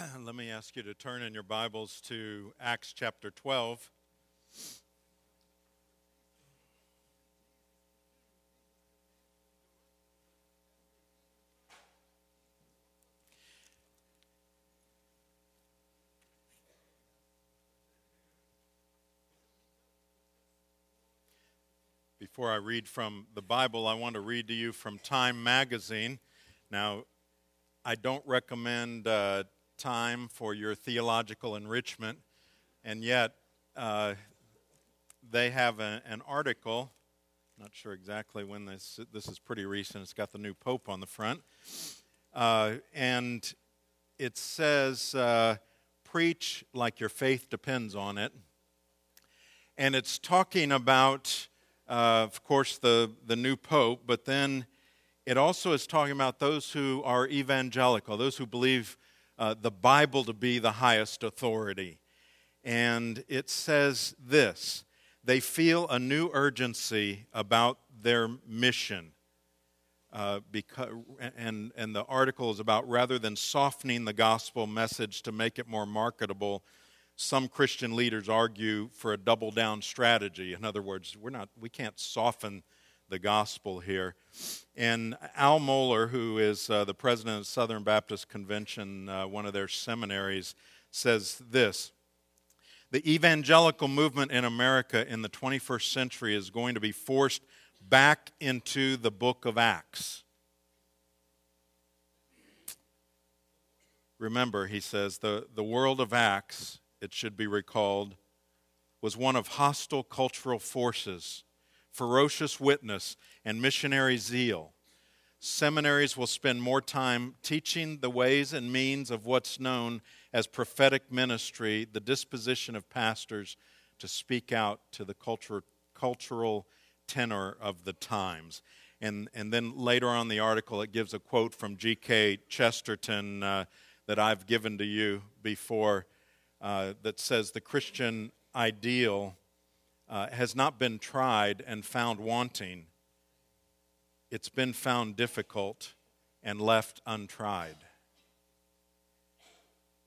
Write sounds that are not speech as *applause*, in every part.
*clears throat* let me ask you to turn in your Bibles to Acts chapter 12. Before I read from the Bible, I want to read to you from Time magazine. Now, I don't recommend uh, time for your theological enrichment, and yet uh, they have a, an article. Not sure exactly when this. This is pretty recent. It's got the new pope on the front, uh, and it says, uh, "Preach like your faith depends on it." And it's talking about, uh, of course, the the new pope, but then it also is talking about those who are evangelical, those who believe uh, the Bible to be the highest authority. And it says this they feel a new urgency about their mission. Uh, because, and, and the article is about rather than softening the gospel message to make it more marketable, some Christian leaders argue for a double down strategy. In other words, we're not, we can't soften the gospel here. And Al Mohler, who is uh, the president of Southern Baptist Convention, uh, one of their seminaries, says this The evangelical movement in America in the 21st century is going to be forced back into the book of Acts. Remember, he says, the, the world of Acts, it should be recalled, was one of hostile cultural forces ferocious witness, and missionary zeal. Seminaries will spend more time teaching the ways and means of what's known as prophetic ministry, the disposition of pastors to speak out to the culture, cultural tenor of the times. And, and then later on the article, it gives a quote from G.K. Chesterton uh, that I've given to you before uh, that says the Christian ideal uh, has not been tried and found wanting, it's been found difficult and left untried.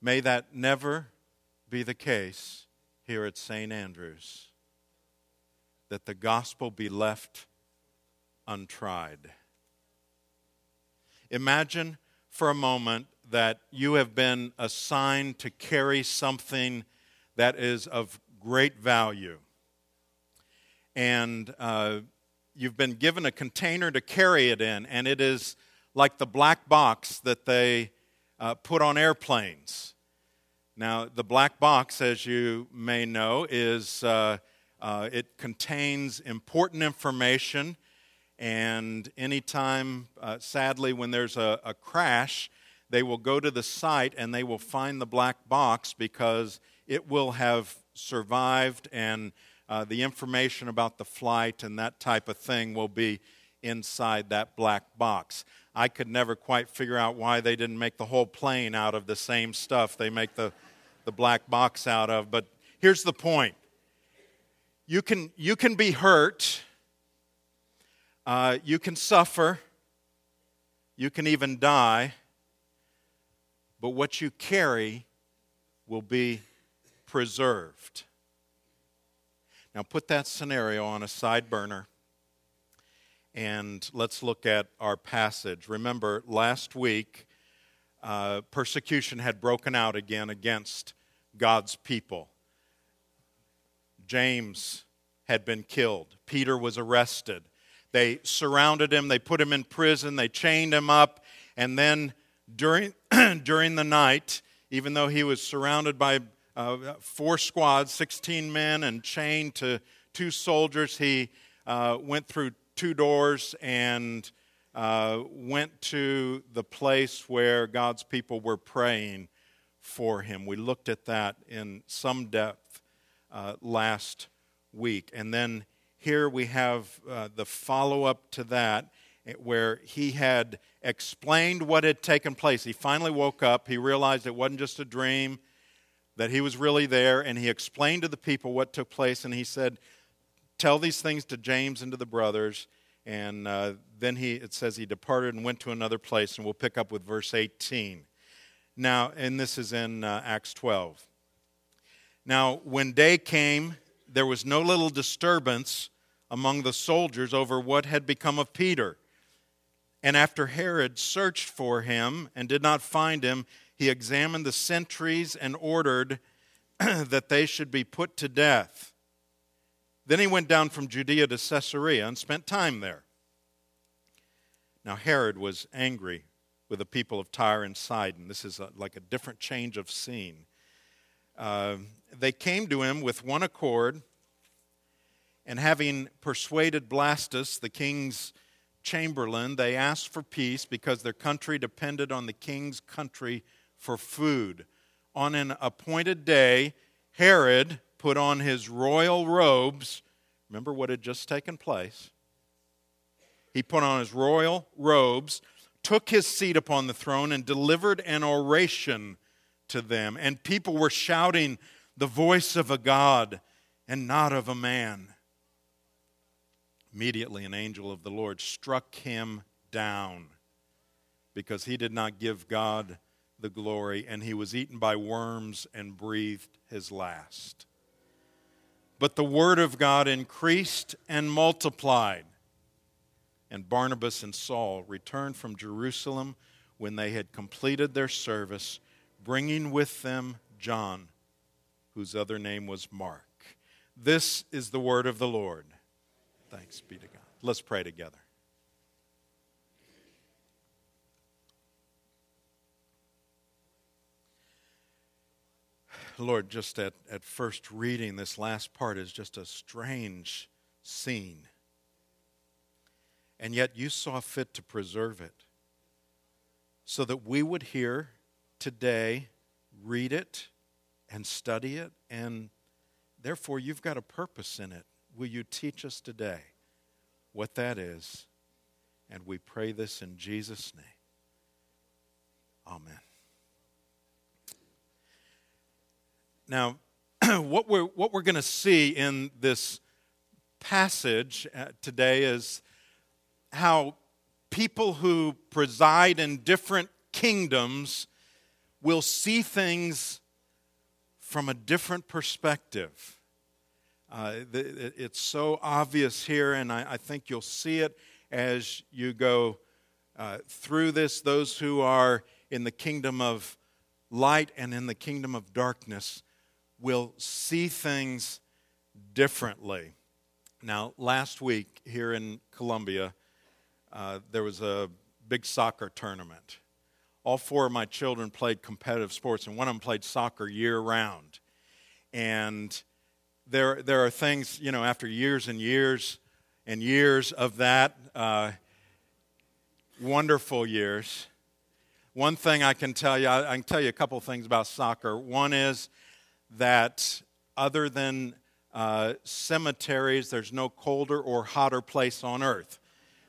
May that never be the case here at St. Andrews, that the gospel be left untried. Imagine for a moment that you have been assigned to carry something that is of great value and uh, you've been given a container to carry it in, and it is like the black box that they uh, put on airplanes. Now, the black box, as you may know, is uh, uh it contains important information, and anytime, uh, sadly, when there's a, a crash, they will go to the site and they will find the black box because it will have survived and uh, the information about the flight and that type of thing will be inside that black box. I could never quite figure out why they didn't make the whole plane out of the same stuff they make the, the black box out of. But here's the point you can, you can be hurt, uh, you can suffer, you can even die, but what you carry will be preserved. Now, put that scenario on a side burner and let's look at our passage. Remember, last week, uh, persecution had broken out again against God's people. James had been killed, Peter was arrested. They surrounded him, they put him in prison, they chained him up, and then during, *clears throat* during the night, even though he was surrounded by uh, four squads, 16 men, and chained to two soldiers. He uh, went through two doors and uh, went to the place where God's people were praying for him. We looked at that in some depth uh, last week. And then here we have uh, the follow up to that where he had explained what had taken place. He finally woke up. He realized it wasn't just a dream that he was really there, and he explained to the people what took place, and he said, Tell these things to James and to the brothers. And uh, then he, it says he departed and went to another place, and we'll pick up with verse 18. Now, and this is in uh, Acts 12. Now, when day came, there was no little disturbance among the soldiers over what had become of Peter. And after Herod searched for him and did not find him, he examined the sentries and ordered *clears throat* that they should be put to death. Then he went down from Judea to Caesarea and spent time there. Now, Herod was angry with the people of Tyre and Sidon. This is a, like a different change of scene. Uh, they came to him with one accord, and having persuaded Blastus, the king's chamberlain, they asked for peace because their country depended on the king's country for food. On an appointed day, Herod put on his royal robes. Remember what had just taken place? He put on his royal robes, took his seat upon the throne, and delivered an oration to them. And people were shouting, The voice of a God and not of a man. Immediately, an angel of the Lord struck him down because he did not give God the glory, and he was eaten by worms and breathed his last. But the word of God increased and multiplied. And Barnabas and Saul returned from Jerusalem when they had completed their service, bringing with them John, whose other name was Mark. This is the word of the Lord. Thanks be to God. Let's pray together. Lord, just at, at first reading, this last part is just a strange scene. And yet you saw fit to preserve it so that we would hear today, read it, and study it, and therefore you've got a purpose in it. Will you teach us today what that is? And we pray this in Jesus' name. Amen. Now, *clears throat* what we're, what we're going to see in this passage uh, today is how people who preside in different kingdoms will see things from a different perspective. Uh, it's so obvious here, and I, I, think you'll see it as you go uh, through this. Those who are in the kingdom of light and in the kingdom of darkness will see things differently. Now, last week here in Columbia, uh, there was a big soccer tournament. All four of my children played competitive sports, and one of them played soccer year round. And there, there are things, you know, after years and years and years of that, uh, wonderful years. One thing I can tell you, I, I can tell you a couple things about soccer. One is that other than uh, cemeteries, there's no colder or hotter place on earth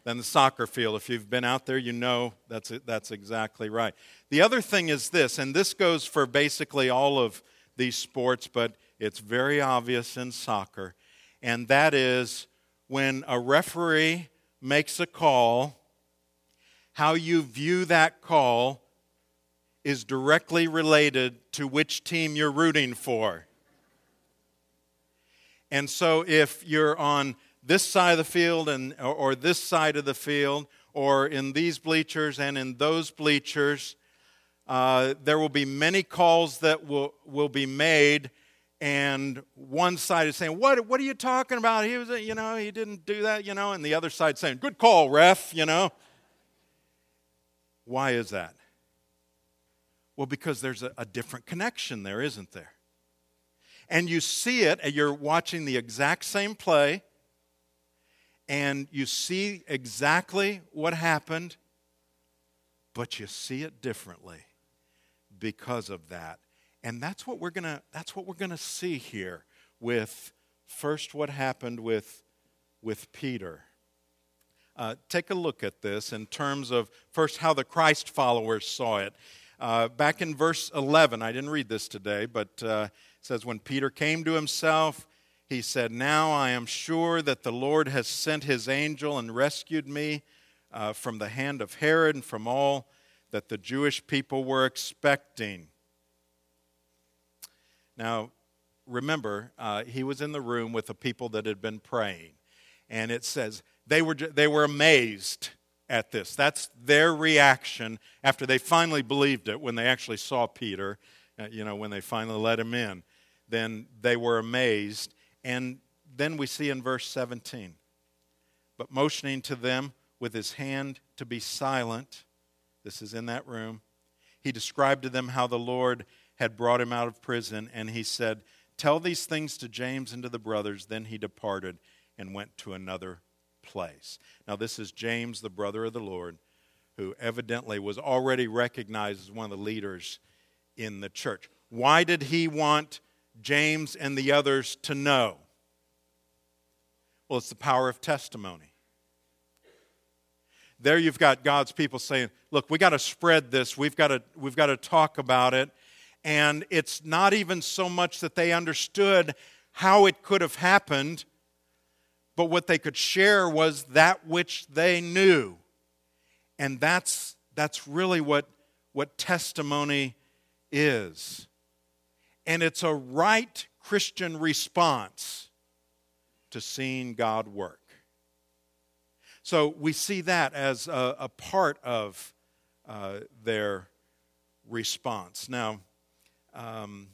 than the soccer field. If you've been out there, you know that's, that's exactly right. The other thing is this, and this goes for basically all of these sports, but it's very obvious in soccer, and that is when a referee makes a call, how you view that call is directly related to which team you're rooting for. And so if you're on this side of the field and, or, this side of the field, or in these bleachers and in those bleachers, uh, there will be many calls that will, will be made and one side is saying, what, what are you talking about? He was, you know, he didn't do that, you know, and the other side saying, good call, ref, you know. Why is that? Well, because there's a, a different connection there, isn't there? And you see it, and you're watching the exact same play, and you see exactly what happened, but you see it differently because of that. And that's what we're gonna that's what we're gonna see here with first what happened with with Peter. Uh, take a look at this in terms of first how the Christ followers saw it. Uh, back in verse 11, I didn't read this today, but uh, it says, When Peter came to himself, he said, Now I am sure that the Lord has sent his angel and rescued me uh, from the hand of Herod and from all that the Jewish people were expecting. Now, remember, uh, he was in the room with the people that had been praying. And it says they were, they were amazed at this. That's their reaction after they finally believed it when they actually saw Peter, uh, you know, when they finally let him in. Then they were amazed. And then we see in verse 17, but motioning to them with his hand to be silent, this is in that room, he described to them how the Lord had brought him out of prison, and he said, Tell these things to James and to the brothers. Then he departed and went to another place. Now, this is James, the brother of the Lord, who evidently was already recognized as one of the leaders in the church. Why did he want James and the others to know? Well, it's the power of testimony. There you've got God's people saying, look, we got to spread this. We've got to, we've got to talk about it. And it's not even so much that they understood how it could have happened, but what they could share was that which they knew. And that's, that's really what, what testimony is. And it's a right Christian response to seeing God work. So we see that as a, a part of uh, their response. Now, um,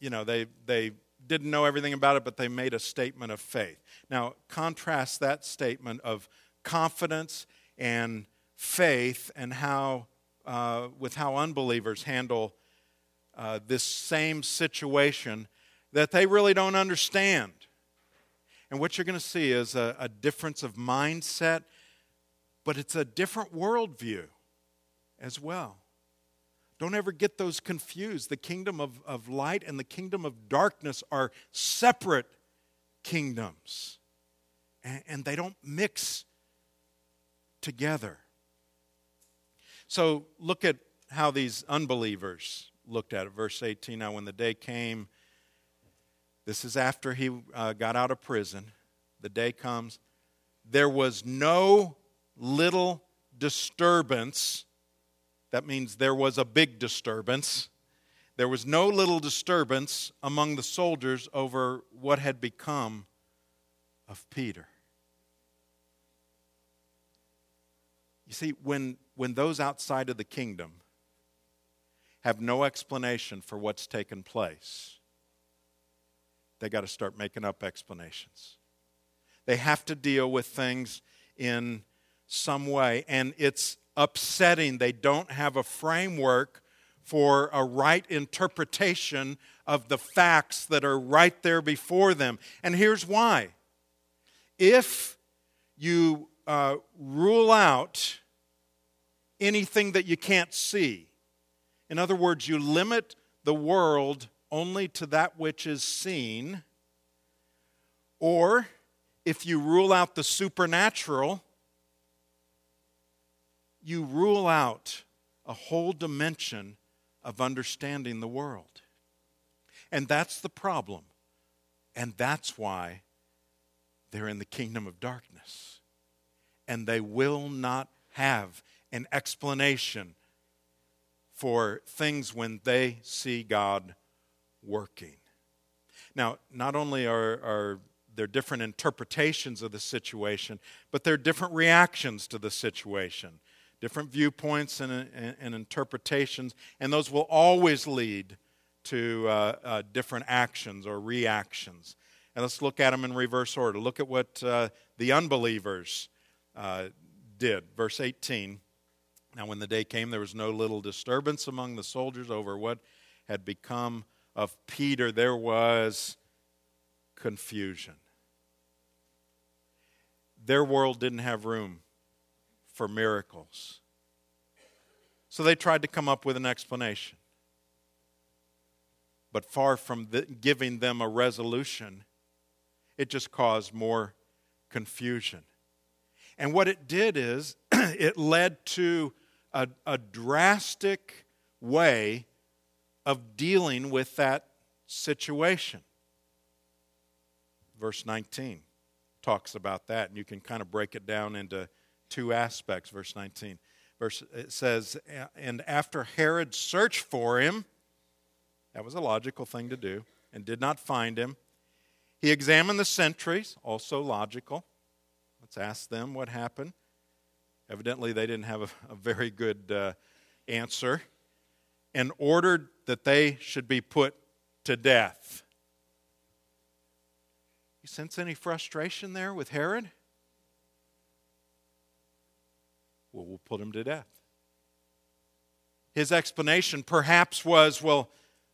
you know, they, they didn't know everything about it, but they made a statement of faith. Now, contrast that statement of confidence and faith and how, uh, with how unbelievers handle uh, this same situation that they really don't understand. And what you're going to see is a, a difference of mindset, but it's a different worldview as well. Don't ever get those confused. The kingdom of, of light and the kingdom of darkness are separate kingdoms, and, and they don't mix together. So look at how these unbelievers looked at it. Verse 18 Now, when the day came, this is after he uh, got out of prison. The day comes. There was no little disturbance. That means there was a big disturbance. There was no little disturbance among the soldiers over what had become of Peter. You see, when, when those outside of the kingdom have no explanation for what's taken place, they got to start making up explanations. They have to deal with things in some way, and it's upsetting. They don't have a framework for a right interpretation of the facts that are right there before them. And here's why. If you uh, rule out anything that you can't see, in other words, you limit the world only to that which is seen, or if you rule out the supernatural, you rule out a whole dimension of understanding the world. And that's the problem. And that's why they're in the kingdom of darkness. And they will not have an explanation for things when they see God working. Now, not only are, are there different interpretations of the situation, but there are different reactions to the situation, different viewpoints and, and, and interpretations, and those will always lead to uh, uh, different actions or reactions. And let's look at them in reverse order. Look at what uh, the unbelievers uh, did. Verse 18. Now, when the day came, there was no little disturbance among the soldiers over what had become of Peter, there was confusion. Their world didn't have room for miracles. So they tried to come up with an explanation. But far from giving them a resolution, it just caused more confusion. And what it did is, *clears throat* it led to a, a drastic way of dealing with that situation. Verse 19 talks about that, and you can kind of break it down into two aspects. Verse 19. Verse, it says, And after Herod searched for him, that was a logical thing to do, and did not find him, he examined the sentries, also logical. Let's ask them what happened. Evidently, they didn't have a, a very good uh, answer, and ordered that they should be put to death. You sense any frustration there with Herod? Well, we'll put him to death. His explanation perhaps was, well,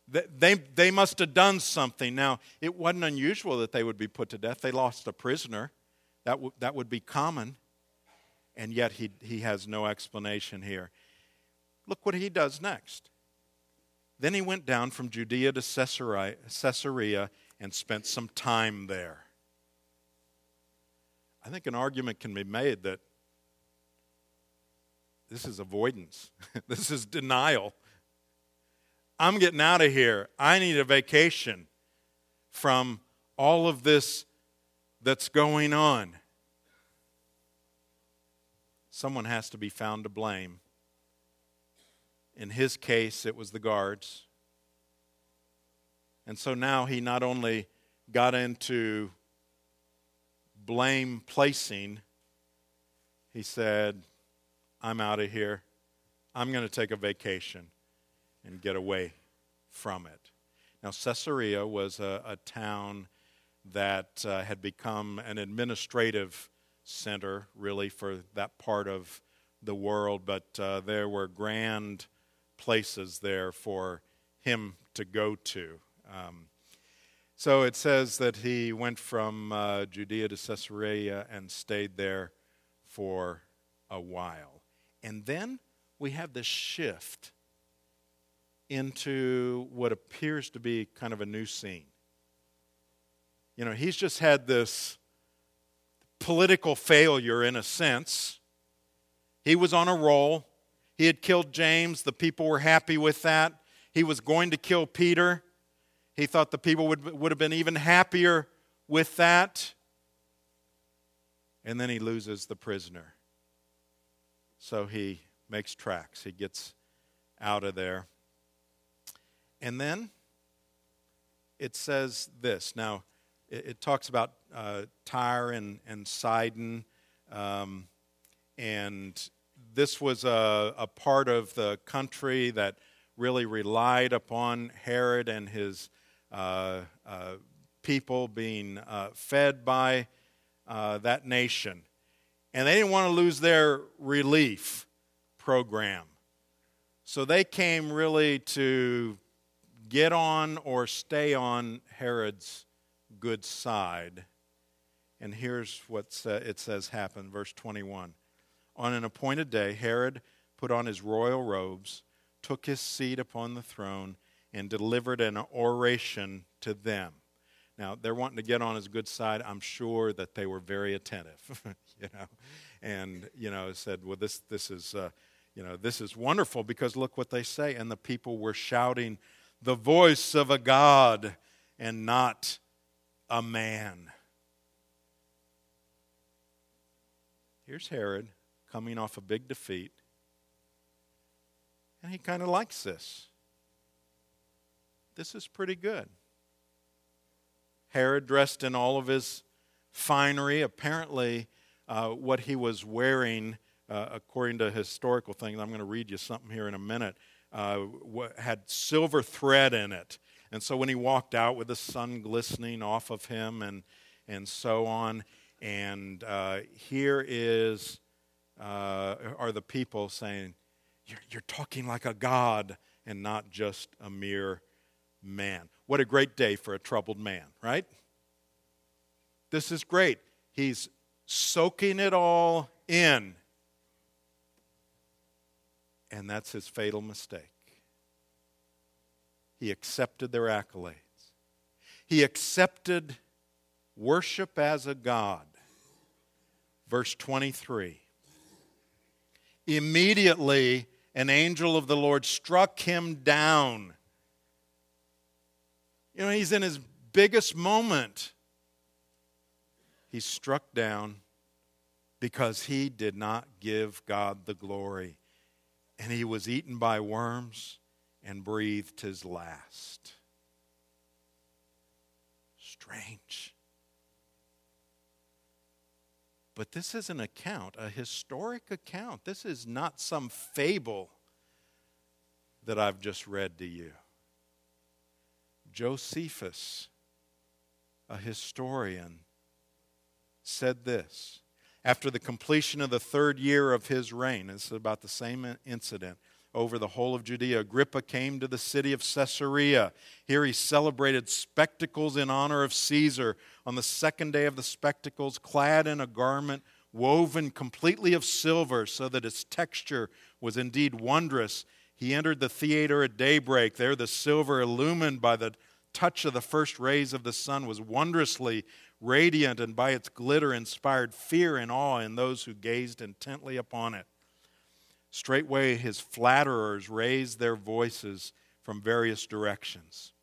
they, they must have done something. Now, it wasn't unusual that they would be put to death. They lost a prisoner. That, w- that would be common. And yet, he, he has no explanation here. Look what he does next. Then he went down from Judea to Caesarea, Caesarea and spent some time there. I think an argument can be made that this is avoidance, *laughs* this is denial. I'm getting out of here. I need a vacation from all of this that's going on. Someone has to be found to blame. In his case, it was the guards. And so now he not only got into blame placing, he said, I'm out of here. I'm going to take a vacation and get away from it. Now, Caesarea was a, a town that uh, had become an administrative center, really, for that part of the world, but uh, there were grand places there for him to go to. Um, so it says that he went from uh, Judea to Caesarea and stayed there for a while. And then we have this shift into what appears to be kind of a new scene. You know, he's just had this political failure in a sense. He was on a roll. He had killed James. The people were happy with that. He was going to kill Peter. He thought the people would, would have been even happier with that. And then he loses the prisoner. So he makes tracks. He gets out of there. And then it says this. Now, it, it talks about uh, Tyre and, and Sidon. Um, and this was a, a part of the country that really relied upon Herod and his uh, uh, people being uh, fed by uh, that nation. And they didn't want to lose their relief program. So they came really to get on or stay on Herod's good side. And here's what it says happened, verse 21. On an appointed day, Herod put on his royal robes, took his seat upon the throne, and delivered an oration to them. Now, they're wanting to get on his good side. I'm sure that they were very attentive, *laughs* you know, and, you know, said, well, this, this is, uh, you know, this is wonderful because look what they say. And the people were shouting, the voice of a God and not a man. Here's Herod coming off a big defeat, and he kind of likes this. This is pretty good. Herod, dressed in all of his finery, apparently, uh, what he was wearing, uh, according to historical things, I'm going to read you something here in a minute uh, had silver thread in it. And so when he walked out with the sun glistening off of him and, and so on, and uh, here is, uh, are the people saying, you're, you're talking like a god and not just a mere man. What a great day for a troubled man, right? This is great. He's soaking it all in. And that's his fatal mistake. He accepted their accolades, he accepted worship as a God. Verse 23 Immediately, an angel of the Lord struck him down. You know, he's in his biggest moment. He's struck down because he did not give God the glory and he was eaten by worms and breathed his last. Strange. But this is an account, a historic account. This is not some fable that I've just read to you. Josephus, a historian, said this after the completion of the third year of his reign. Is about the same incident over the whole of Judea. Agrippa came to the city of Caesarea. Here he celebrated spectacles in honor of Caesar. On the second day of the spectacles, clad in a garment woven completely of silver, so that its texture was indeed wondrous, he entered the theater at daybreak. There, the silver, illumined by the touch of the first rays of the sun, was wondrously radiant, and by its glitter inspired fear and awe in those who gazed intently upon it. Straightway his flatterers raised their voices from various directions,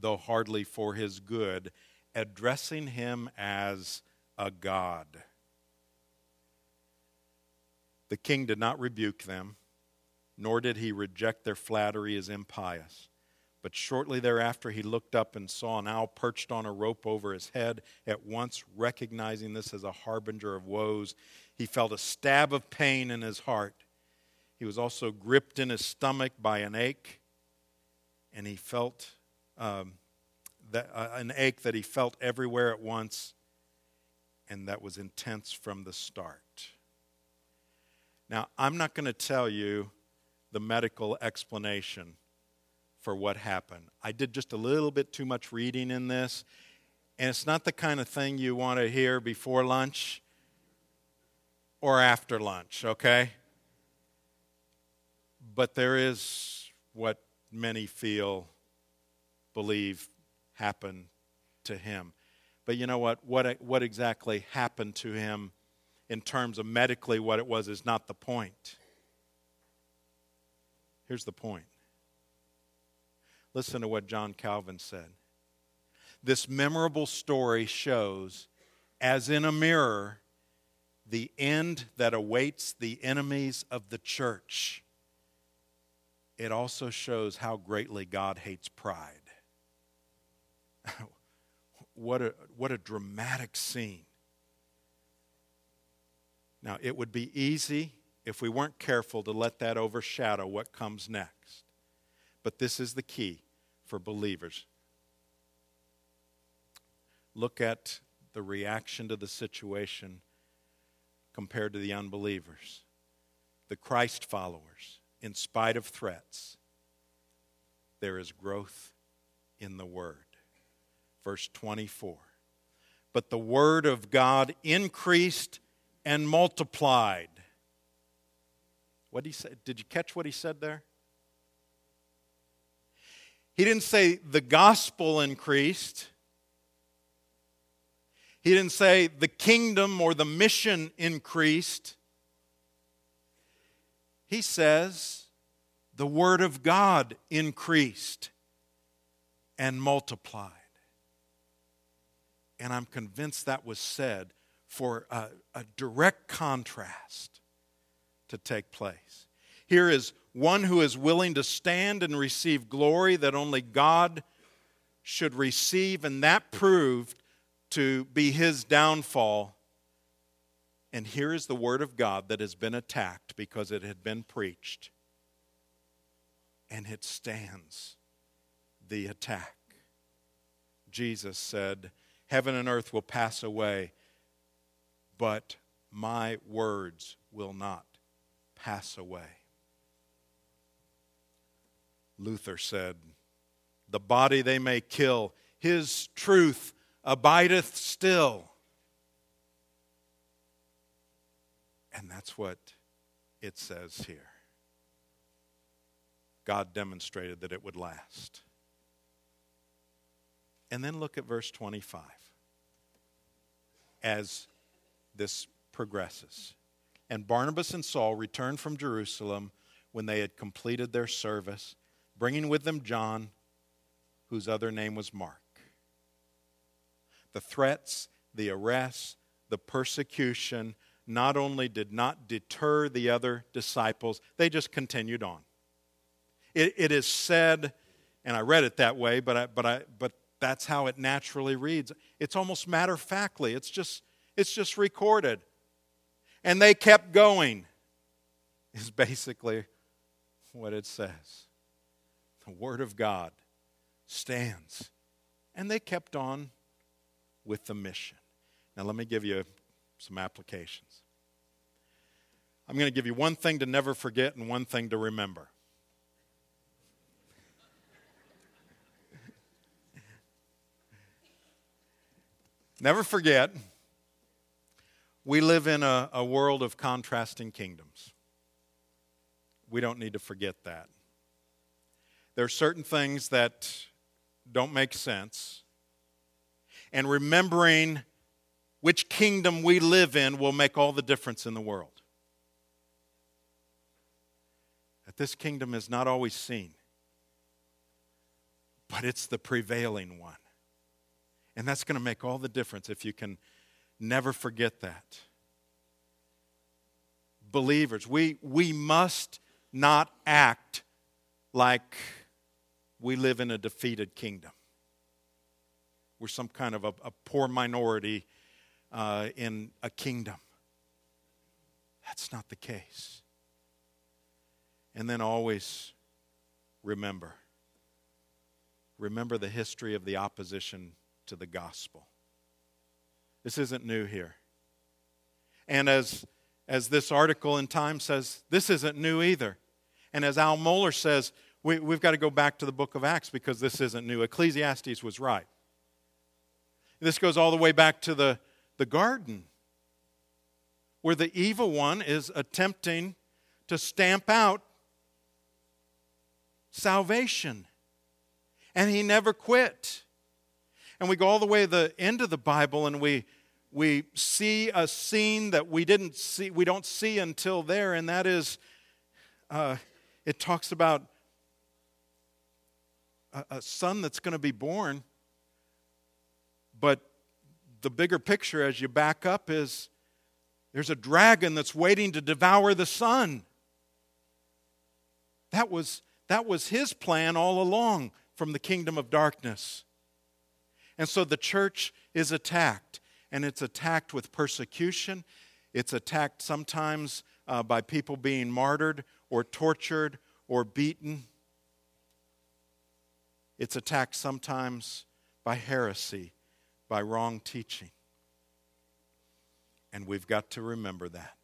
though hardly for his good, addressing him as a god. The king did not rebuke them, nor did he reject their flattery as impious. But shortly thereafter, he looked up and saw an owl perched on a rope over his head. At once, recognizing this as a harbinger of woes, he felt a stab of pain in his heart. He was also gripped in his stomach by an ache, and he felt um, that, uh, an ache that he felt everywhere at once, and that was intense from the start. Now, I'm not going to tell you the medical explanation for what happened. I did just a little bit too much reading in this, and it's not the kind of thing you want to hear before lunch or after lunch, okay? But there is what many feel, believe happened to him. But you know what? What, what exactly happened to him in terms of medically what it was is not the point. Here's the point. Listen to what John Calvin said. This memorable story shows, as in a mirror, the end that awaits the enemies of the church it also shows how greatly God hates pride. *laughs* what, a, what a dramatic scene. Now, it would be easy if we weren't careful to let that overshadow what comes next. But this is the key for believers. Look at the reaction to the situation compared to the unbelievers, the Christ followers in spite of threats, there is growth in the Word. Verse 24. But the Word of God increased and multiplied. What did he say? Did you catch what he said there? He didn't say the gospel increased. He didn't say the kingdom or the mission increased. He says, the Word of God increased and multiplied. And I'm convinced that was said for a, a, direct contrast to take place. Here is one who is willing to stand and receive glory that only God should receive, and that proved to be his downfall and here is the word of God that has been attacked because it had been preached. And it stands the attack. Jesus said, Heaven and earth will pass away, but my words will not pass away. Luther said, The body they may kill, his truth abideth still. And that's what it says here. God demonstrated that it would last. And then look at verse 25 as this progresses. And Barnabas and Saul returned from Jerusalem when they had completed their service, bringing with them John, whose other name was Mark. The threats, the arrests, the persecution, not only did not deter the other disciples, they just continued on. It, it is said, and I read it that way, but, I, but, I, but that's how it naturally reads. It's almost matter of factly, it's just, it's just recorded. And they kept going, is basically what it says. Word of God stands. And they kept on with the mission. Now, let me give you some applications. I'm going to give you one thing to never forget and one thing to remember. *laughs* never forget, we live in a, a world of contrasting kingdoms. We don't need to forget that. There are certain things that don't make sense. And remembering which kingdom we live in will make all the difference in the world. That this kingdom is not always seen, but it's the prevailing one. And that's going to make all the difference if you can never forget that. Believers, we, we must not act like we live in a defeated kingdom. We're some kind of a, a poor minority uh, in a kingdom. That's not the case. And then always remember remember the history of the opposition to the gospel. This isn't new here. And as, as this article in Time says, this isn't new either. And as Al Mohler says, we, we've got to go back to the book of Acts because this isn't new. Ecclesiastes was right. This goes all the way back to the, the garden, where the evil one is attempting to stamp out salvation. And he never quit. And we go all the way to the end of the Bible and we, we see a scene that we didn't see, we don't see until there, and that is uh, it talks about a, son that's going to be born but the bigger picture as you back up is there's a dragon that's waiting to devour the son. That was, that was his plan all along from the kingdom of darkness. And so the church is attacked, and it's attacked with persecution. It's attacked sometimes uh, by people being martyred or tortured or beaten. It's attacked sometimes by heresy by wrong teaching. And we've got to remember that.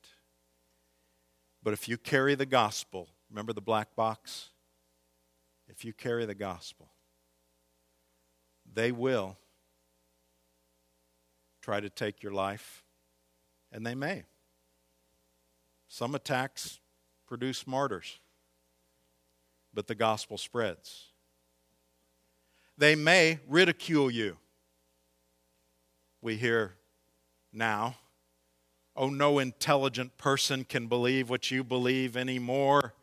But if you carry the gospel, remember the black box? If you carry the gospel, they will try to take your life, and they may. Some attacks produce martyrs, but the gospel spreads. They may ridicule you we hear now. Oh, no intelligent person can believe what you believe anymore.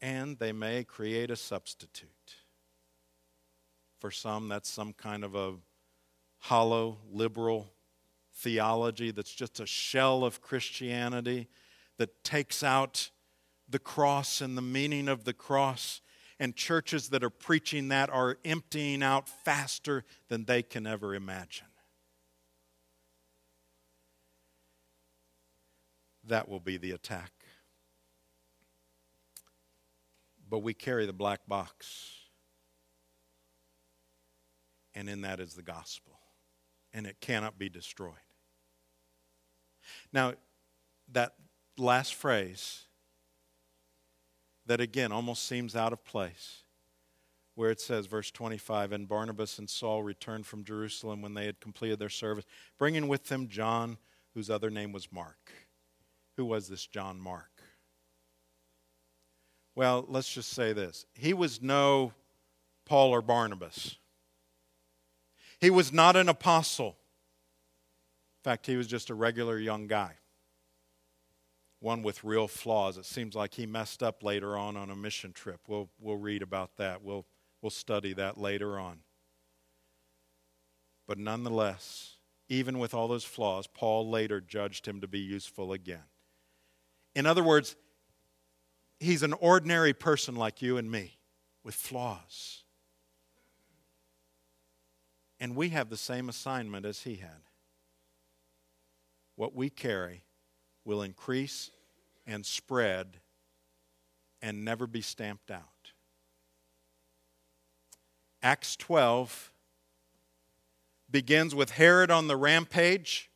And they may create a substitute. For some, that's some kind of a hollow liberal theology that's just a shell of Christianity that takes out the cross and the meaning of the cross and churches that are preaching that are emptying out faster than they can ever imagine. That will be the attack. But we carry the black box. And in that is the gospel. And it cannot be destroyed. Now, that last phrase that again almost seems out of place, where it says, verse 25, and Barnabas and Saul returned from Jerusalem when they had completed their service, bringing with them John, whose other name was Mark. Who was this John Mark? Well, let's just say this. He was no Paul or Barnabas. He was not an apostle. In fact, he was just a regular young guy one with real flaws. It seems like he messed up later on on a mission trip. We'll, we'll read about that. We'll, we'll study that later on. But nonetheless, even with all those flaws, Paul later judged him to be useful again. In other words, he's an ordinary person like you and me with flaws. And we have the same assignment as he had. What we carry will increase and spread and never be stamped out. Acts 12 begins with Herod on the rampage,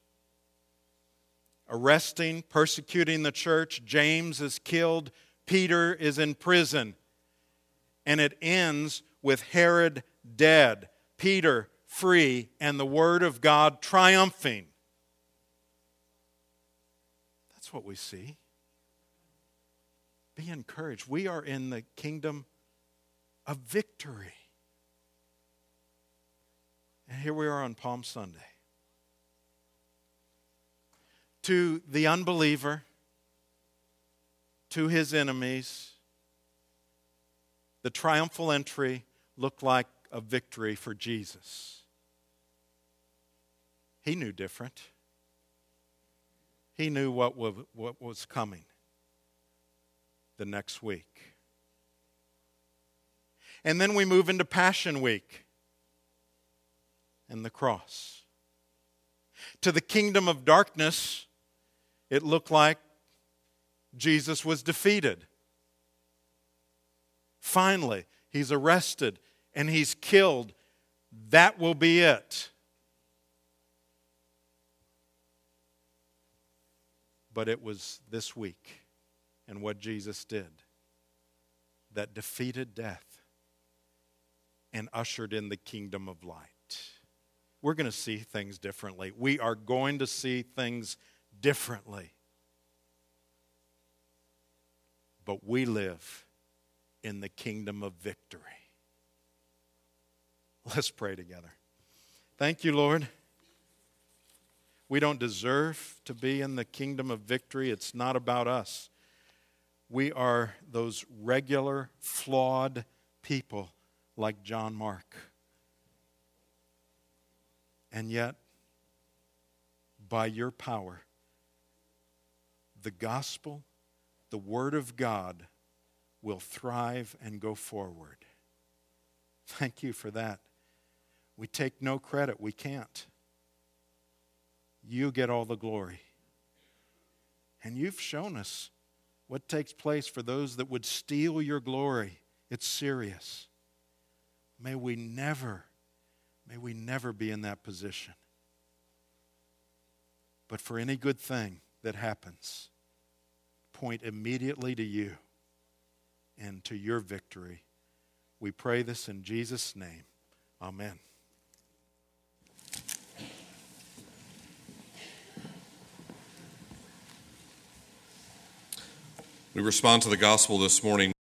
arresting, persecuting the church. James is killed, Peter is in prison. And it ends with Herod dead, Peter free, and the Word of God triumphing. That's what we see. Be encouraged. We are in the kingdom of victory. And here we are on Palm Sunday. To the unbeliever, to his enemies, the triumphal entry looked like a victory for Jesus. He knew different. He knew what was what was coming the next week. And then we move into Passion Week and the cross. To the kingdom of darkness, it looked like Jesus was defeated. Finally, he's arrested and he's killed. That will be it. But it was this week and what Jesus did that defeated death and ushered in the kingdom of light. We're going to see things differently. We are going to see things differently. But we live in the kingdom of victory. Let's pray together. Thank you, Lord. We don't deserve to be in the kingdom of victory. It's not about us. We are those regular, flawed people like John Mark. And yet, by your power, the gospel, the Word of God, will thrive and go forward. Thank you for that. We take no credit, we can't. You get all the glory. And you've shown us what takes place for those that would steal your glory. It's serious. May we never, may we never be in that position. But for any good thing that happens, point immediately to you and to your victory. We pray this in Jesus' name. Amen. We respond to the gospel this morning